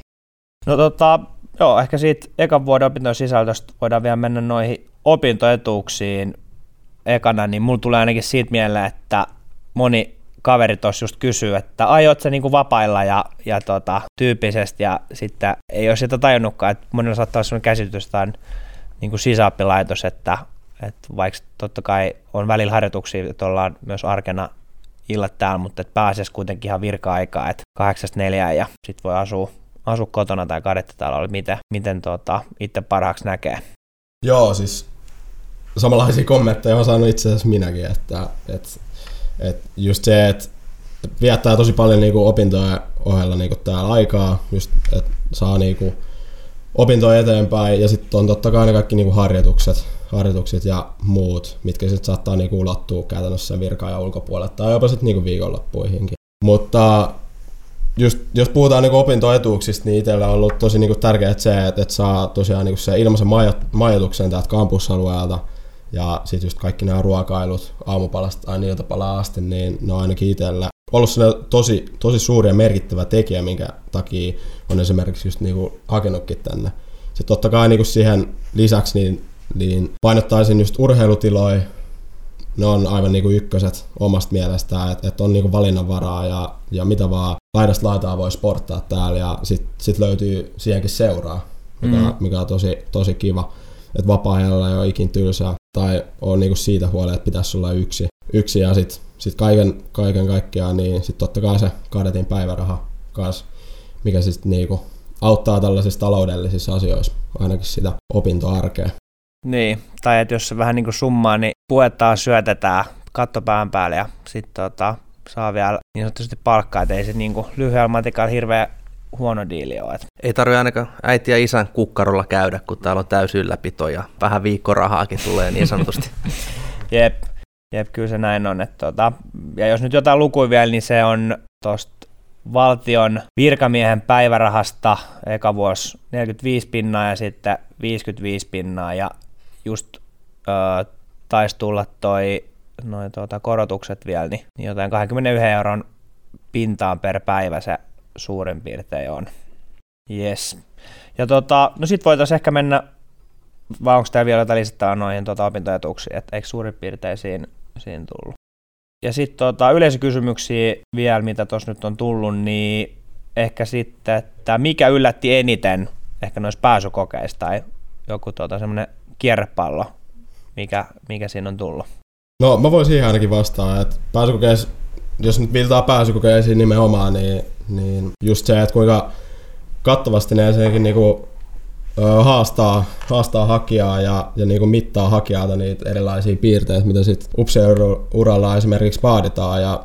No tota, joo, ehkä siitä ekan vuoden opintojen sisältöstä voidaan vielä mennä noihin opintoetuuksiin ekana, niin mulla tulee ainakin siitä mieleen, että moni kaveri tuossa just kysyy, että aiot sä niinku vapailla ja, ja tota, tyyppisesti ja sitten ei ole sitä tajunnutkaan, että monella saattaa olla sellainen käsitys, että on niin kuin sisäoppilaitos, että, että vaikka totta kai on välillä harjoituksia, että ollaan myös arkena illat täällä, mutta että pääasiassa kuitenkin ihan virka-aikaa, että kahdeksasta neljään ja sitten voi asua, asua kotona tai kadetta täällä, miten, miten tota, itse parhaaksi näkee. Joo, siis samanlaisia kommentteja on saanut itse asiassa minäkin, että, että, että just se, että viettää tosi paljon niin kuin opintojen ohella niin kuin täällä aikaa, just, että saa niin kuin opintoja eteenpäin ja sitten on totta kai ne kaikki niin kuin harjoitukset, harjoitukset ja muut, mitkä sitten saattaa niin kuin ulottua käytännössä virka- ja ulkopuolelle tai jopa sitten niin viikonloppuihinkin. Mutta just, jos puhutaan niin opintoetuuksista, niin itsellä on ollut tosi niin tärkeää se, että, että saa tosiaan niin se ilmaisen majoituksen täältä kampusalueelta – ja sitten just kaikki nämä ruokailut aamupalasta aina iltapalaa asti, niin ne on ainakin itsellä ollut tosi, tosi suuri ja merkittävä tekijä, minkä takia on esimerkiksi just niinku hakenutkin tänne. Sitten totta kai niinku siihen lisäksi niin, niin painottaisin just urheilutiloja, ne on aivan niinku ykköset omasta mielestään, että et on niinku valinnanvaraa ja, ja mitä vaan laidasta laitaa voi sporttaa täällä ja sitten sit löytyy siihenkin seuraa, mikä, mm. mikä on tosi, tosi kiva. Että vapaa-ajalla ei ole ikin tylsää tai on niinku siitä huolella, että pitäisi olla yksi, yksi ja sitten sit kaiken, kaiken kaikkiaan, niin sitten totta kai se kadetin päiväraha kanssa, mikä sitten niinku auttaa tällaisissa taloudellisissa asioissa, ainakin sitä opintoarkea. Niin, tai että jos se vähän niin kuin summaa, niin puetaan, syötetään kattopään päälle ja sitten tota, saa vielä niin sanotusti palkkaa, että ei se niin lyhyellä matikalla hirveän huono diili ole. Ei tarvitse ainakaan äiti ja isän kukkarolla käydä, kun täällä on täysin ylläpito ja vähän viikkorahaakin tulee niin sanotusti. [LAUGHS] Jep, jep, kyllä se näin on. Että tota, ja jos nyt jotain lukuja vielä, niin se on tuosta valtion virkamiehen päivärahasta eka vuosi 45 pinnaa ja sitten 55 pinnaa ja just ö, taisi tulla toi noin tuota, korotukset vielä, niin, niin jotain 21 euron pintaan per päivä se suurin piirtein on. Yes. Ja tota, no sit voitaisiin ehkä mennä, vai onko täällä vielä jotain lisättävää noihin tota, opintoetuuksiin, että eikö suurin piirtein siinä, siinä tullut? Ja sitten tota, yleisökysymyksiä vielä, mitä tuossa nyt on tullut, niin ehkä sitten, että mikä yllätti eniten ehkä noissa pääsykokeista tai joku tota, semmoinen kierrepallo, mikä, mikä siinä on tullut? No mä voin siihen ainakin vastaa, että pääsykokeissa, jos nyt viitataan pääsykokeisiin nimenomaan, niin, niin just se, että kuinka kattavasti ne ensinnäkin niinku, haastaa, haastaa hakijaa ja, ja niinku mittaa hakijalta niitä erilaisia piirteitä, mitä sitten uralla esimerkiksi vaaditaan. Ja,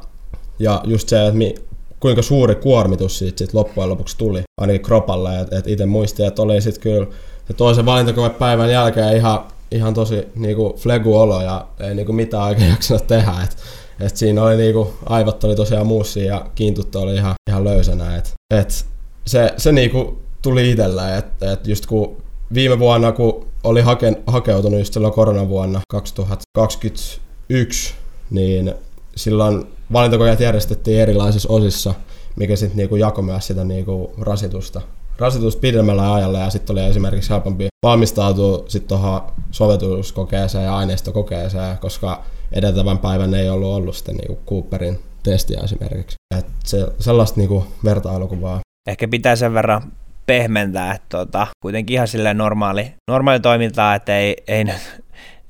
ja just se, että mi, kuinka suuri kuormitus siitä sit loppujen lopuksi tuli, ainakin kropalle. Että et itse muistin, että oli sitten kyllä se toisen valintakoepäivän jälkeen ihan ihan tosi niinku flegu olo ja ei niinku mitään oikein jaksanut tehdä. Et, et siinä oli niinku, aivot oli tosiaan muussia ja kiintuttu oli ihan, ihan löysänä. Et, et se, se niinku tuli itsellä, että et just kun viime vuonna, kun oli hake, hakeutunut just silloin koronavuonna 2021, niin silloin valintakokeet järjestettiin erilaisissa osissa, mikä sitten niinku jakoi myös sitä niinku rasitusta rasitus pidemmällä ajalla ja sitten oli esimerkiksi helpompi valmistautua sitten tuohon soveltuskokeeseen ja aineistokokeeseen, koska edeltävän päivän ei ollut ollut sitten niinku Cooperin testiä esimerkiksi. Et se, sellaista niinku vertailukuvaa. Ehkä pitää sen verran pehmentää, että tota, kuitenkin ihan silleen normaali, normaali toimintaa, että ei, ei,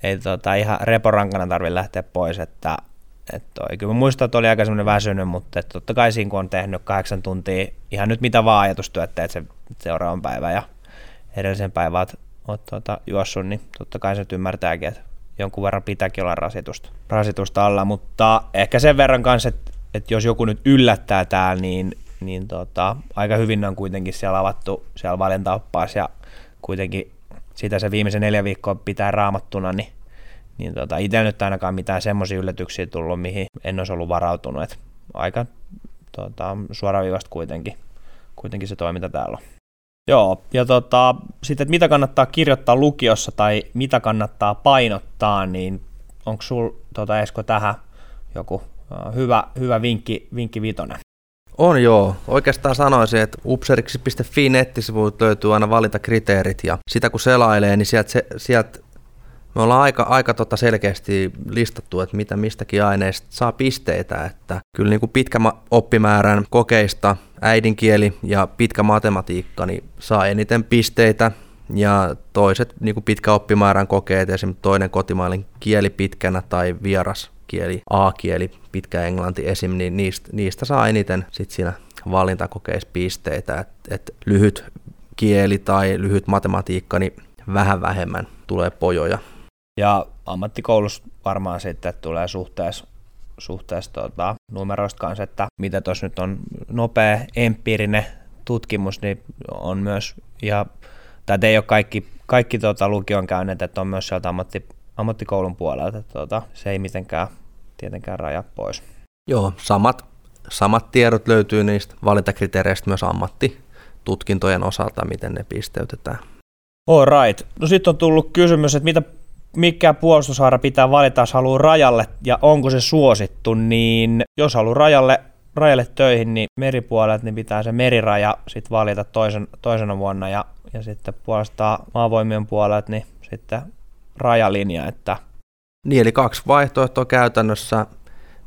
ei tota, ihan reporankana tarvitse lähteä pois, että et toi, kyllä mä muistan, että oli aika semmoinen väsynyt, mutta et totta kai siinä kun on tehnyt kahdeksan tuntia ihan nyt mitä vaan ajatustyöt teet sen seuraavan päivän ja edellisen päivän oot, oot tuota, juossut, niin totta kai se ymmärtääkin, että jonkun verran pitääkin olla rasitusta, rasitusta alla, mutta ehkä sen verran kanssa, että, että jos joku nyt yllättää täällä, niin, niin tota, aika hyvin on kuitenkin siellä avattu siellä valintaoppaassa ja kuitenkin sitä se viimeisen neljä viikkoa pitää raamattuna, niin niin tota, itse nyt ainakaan mitään semmoisia yllätyksiä tullut, mihin en olisi ollut varautunut. Et aika tota, suoraviivasta kuitenkin, kuitenkin se toiminta täällä on. Joo, ja tota, sitten, mitä kannattaa kirjoittaa lukiossa tai mitä kannattaa painottaa, niin onko sul tota, Esko tähän joku hyvä, hyvä vinkki, vinkki vitonen? On joo. Oikeastaan sanoisin, että upseriksi.fi nettisivuilta löytyy aina valintakriteerit ja sitä kun selailee, niin sieltä, sieltä me ollaan aika, aika tota selkeästi listattu, että mitä mistäkin aineista saa pisteitä, että kyllä niin kuin pitkä oppimäärän kokeista äidinkieli ja pitkä matematiikka niin saa eniten pisteitä. Ja toiset niin kuin pitkä oppimäärän kokeet, esimerkiksi toinen kotimainen kieli pitkänä tai vieras kieli, A-kieli, pitkä englanti esim, niin niistä, niistä saa eniten sit siinä valintakokeissa pisteitä, että et lyhyt kieli tai lyhyt matematiikka, niin vähän vähemmän tulee pojoja ja ammattikoulussa varmaan sitten tulee suhteessa, suhteessa tuota, numeroista kanssa, että mitä tuossa nyt on nopea empiirinen tutkimus, niin on myös, ja tai ei ole kaikki, kaikki tuota, lukion käyneet, että on myös sieltä ammatti, ammattikoulun puolelta, että tuota, se ei mitenkään tietenkään raja pois. Joo, samat, samat tiedot löytyy niistä valintakriteereistä myös ammattitutkintojen osalta, miten ne pisteytetään. All right. No sitten on tullut kysymys, että mitä mikä puolustushaara pitää valita, jos haluaa rajalle ja onko se suosittu, niin jos haluaa rajalle, rajalle töihin, niin meripuolet, niin pitää se meriraja sitten valita toisen, toisena vuonna ja, ja sitten puolestaan maavoimien puolet, niin sitten rajalinja. Että... Niin, eli kaksi vaihtoehtoa käytännössä.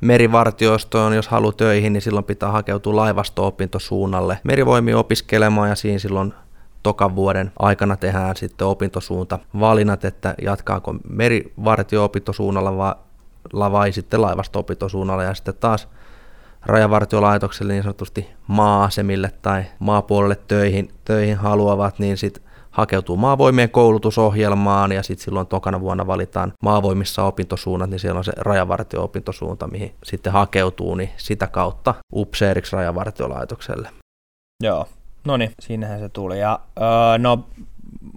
Merivartioistoon, jos haluaa töihin, niin silloin pitää hakeutua laivasto-opintosuunnalle merivoimia opiskelemaan ja siinä silloin tokan vuoden aikana tehdään sitten opintosuunta. Valinnat, että jatkaako merivartio-opintosuunnalla vai, vai sitten laivasto-opintosuunnalla ja sitten taas rajavartiolaitokselle niin sanotusti maasemille tai maapuolelle töihin, töihin haluavat, niin sitten hakeutuu maavoimien koulutusohjelmaan ja sitten silloin tokana vuonna valitaan maavoimissa opintosuunnat, niin siellä on se rajavartio-opintosuunta, mihin sitten hakeutuu, niin sitä kautta upseeriksi rajavartiolaitokselle. Joo, No niin, siinähän se tuli. Ja, öö, no,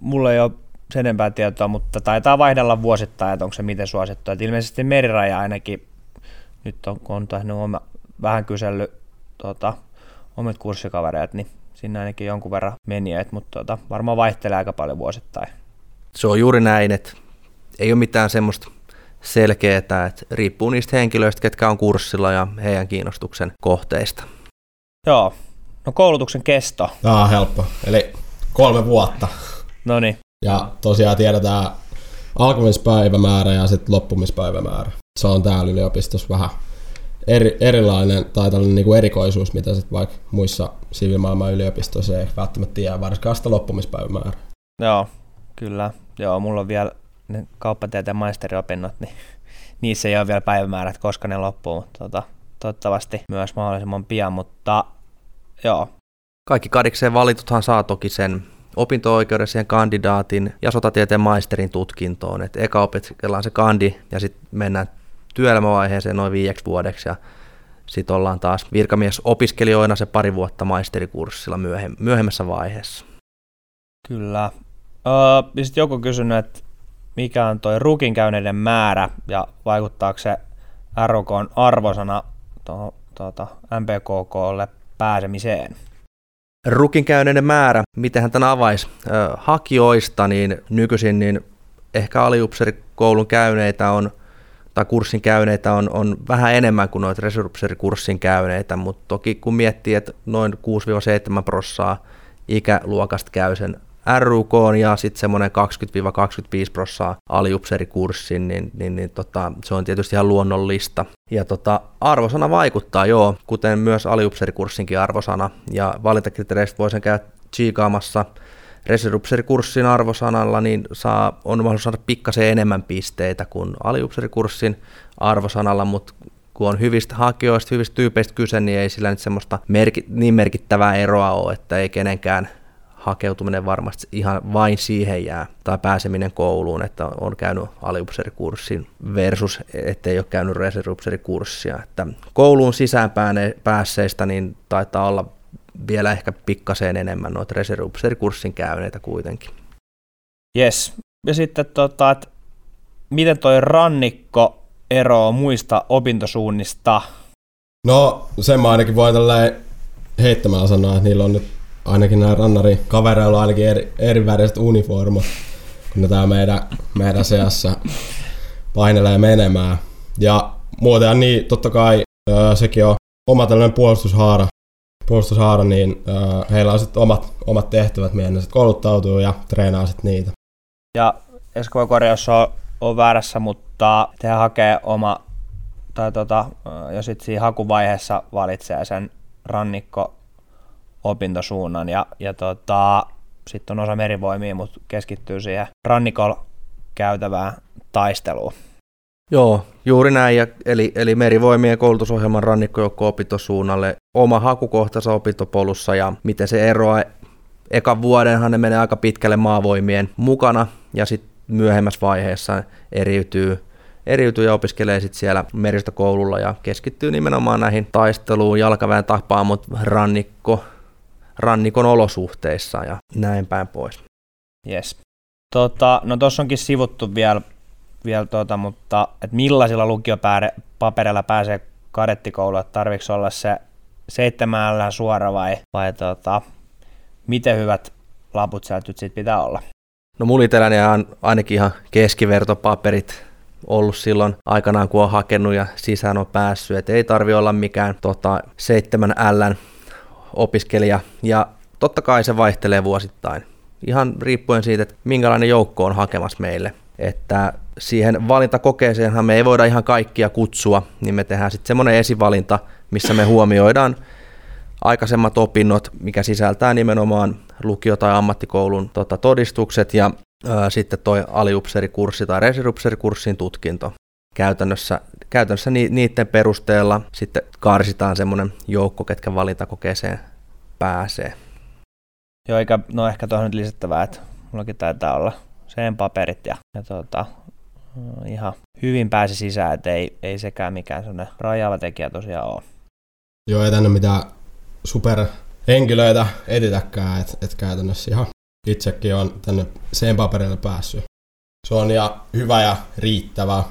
mulla ei ole sen enempää tietoa, mutta taitaa vaihdella vuosittain, että onko se miten suosittu. Et ilmeisesti meriraja ainakin, nyt on, kun on tehnyt vähän kysellyt tota, omit kurssikavereet, niin sinne ainakin jonkun verran menijöitä, mutta tota, varmaan vaihtelee aika paljon vuosittain. Se on juuri näin, että ei ole mitään semmoista selkeää, että riippuu niistä henkilöistä, ketkä on kurssilla ja heidän kiinnostuksen kohteista. Joo, no koulutuksen kesto. Tämä on helppo, eli kolme vuotta. No niin. Ja tosiaan tiedetään alkamispäivämäärä ja sitten loppumispäivämäärä. Se on täällä yliopistossa vähän eri, erilainen tai tällainen niin kuin erikoisuus, mitä sitten vaikka muissa sivilimaailman yliopistoissa ei välttämättä tiedä, varsinkaan sitä loppumispäivämäärä. Joo, kyllä. Joo, mulla on vielä ne kauppatieteen maisteriopinnot, niin [LAUGHS] niissä ei ole vielä päivämäärät, koska ne loppuu, mutta tota, toivottavasti myös mahdollisimman pian, mutta joo. Kaikki kadikseen valituthan saa toki sen opinto-oikeuden siihen kandidaatin ja sotatieteen maisterin tutkintoon. Et eka opiskellaan se kandi ja sitten mennään työelämävaiheeseen noin viieksi vuodeksi ja sitten ollaan taas virkamiesopiskelijoina se pari vuotta maisterikurssilla myöhem- myöhemmässä vaiheessa. Kyllä. Öö, sitten joku kysynyt, että mikä on tuo rukin käyneiden määrä ja vaikuttaako se ROK arvosana tuohon tuota, MPKKlle pääsemiseen? Rukin käyneiden määrä, miten tämän avaisi hakijoista, niin nykyisin niin ehkä aliupserikoulun käyneitä on tai kurssin käyneitä on, on vähän enemmän kuin noita reservupseerikurssin käyneitä, mutta toki kun miettii, että noin 6-7 prossaa ikäluokasta käy sen RUK ja sitten semmoinen 20-25 prossaa aliupseerikurssin, niin, niin, niin tota, se on tietysti ihan luonnollista. Ja tota, arvosana vaikuttaa, joo, kuten myös aliupseerikurssinkin arvosana, ja valintakriteereistä voisin käydä chiikaamassa reservupseerikurssin arvosanalla, niin saa, on mahdollisuus saada pikkasen enemmän pisteitä kuin aliupseerikurssin arvosanalla, mutta kun on hyvistä hakijoista, hyvistä tyypeistä kyse, niin ei sillä nyt semmoista merki, niin merkittävää eroa ole, että ei kenenkään hakeutuminen varmasti ihan vain siihen jää, tai pääseminen kouluun, että on käynyt aliupseerikurssin versus, ettei ole käynyt reservupseerikurssia. Että kouluun sisään päässeistä niin taitaa olla vielä ehkä pikkaseen enemmän noita reservupseerikurssin käyneitä kuitenkin. Yes. Ja sitten tota, että miten toi rannikko eroaa muista opintosuunnista? No, sen mä ainakin voin tälleen heittämään sanoa, että niillä on nyt ainakin nämä rannari kavereilla on ainakin eri, eri väriset uniformut, kun ne tää meidän, meidän seassa painelee menemään. Ja muuten niin totta kai öö, sekin on oma tällainen puolustushaara, puolustushaara niin öö, heillä on sitten omat, omat tehtävät, mihin ne sitten kouluttautuu ja treenaa sitten niitä. Ja Esko korjaus on, on väärässä, mutta te hakee oma, tai tota, ja sitten siinä hakuvaiheessa valitsee sen rannikko opintosuunnan ja, ja tota, sitten on osa merivoimia, mutta keskittyy siihen rannikolla käytävään taisteluun. Joo, juuri näin. Ja, eli, eli merivoimien koulutusohjelman rannikkojoukko opintosuunnalle oma hakukohtansa opintopolussa ja miten se eroaa. Ekan vuodenhan ne menee aika pitkälle maavoimien mukana ja sitten myöhemmässä vaiheessa eriytyy eriytyy ja opiskelee sitten siellä meristökoululla ja keskittyy nimenomaan näihin taisteluun, jalkaväen tapaamut, rannikko, rannikon olosuhteissa ja näin päin pois. Yes. Tota, no tuossa onkin sivuttu vielä, vielä tota, mutta et millaisilla lukiopapereilla pääsee kadettikouluun, että tarvitsi olla se seitsemällä suora vai, vai tota, miten hyvät laput sieltä nyt sit pitää olla? No mulla itselläni on ainakin ihan keskivertopaperit ollut silloin aikanaan, kun on hakenut ja sisään on päässyt, että ei tarvi olla mikään tota, 7 L opiskelija ja totta kai se vaihtelee vuosittain. Ihan riippuen siitä, että minkälainen joukko on hakemassa meille. Että siihen valintakokeeseenhan me ei voida ihan kaikkia kutsua, niin me tehdään sitten semmoinen esivalinta, missä me huomioidaan aikaisemmat opinnot, mikä sisältää nimenomaan lukio- tai ammattikoulun tota, todistukset ja sitten toi aliupserikurssi tai reserupserikurssin tutkinto. Käytännössä, käytännössä ni, niiden perusteella sitten karsitaan semmoinen joukko, ketkä valintakokeeseen pääsee. Joo, eikä, no ehkä tuohon nyt lisättävää, että mullakin taitaa olla sen paperit ja, ja tota, ihan hyvin pääsi sisään, että ei, ei sekään mikään sellainen rajaava tekijä tosiaan ole. Joo, ei tänne mitään super henkilöitä etitäkään, että et käytännössä ihan itsekin on tänne sen paperille päässyt. Se on ja hyvä ja riittävä.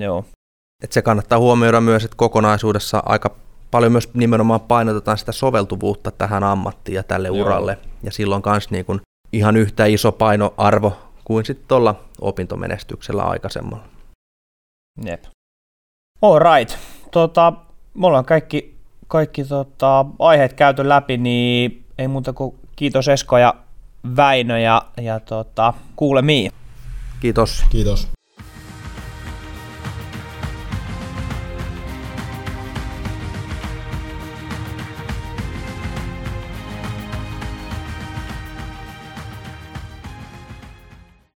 Joo. Et se kannattaa huomioida myös, että kokonaisuudessa aika paljon myös nimenomaan painotetaan sitä soveltuvuutta tähän ammattiin ja tälle Joo. uralle. Ja silloin myös niin kun ihan yhtä iso painoarvo kuin sitten tuolla opintomenestyksellä aikaisemmalla. Jep. All right. Tota, me ollaan kaikki, kaikki tota, aiheet käyty läpi, niin ei muuta kuin kiitos Esko ja Väinö ja, ja tota, kuulemiin. Kiitos. Kiitos.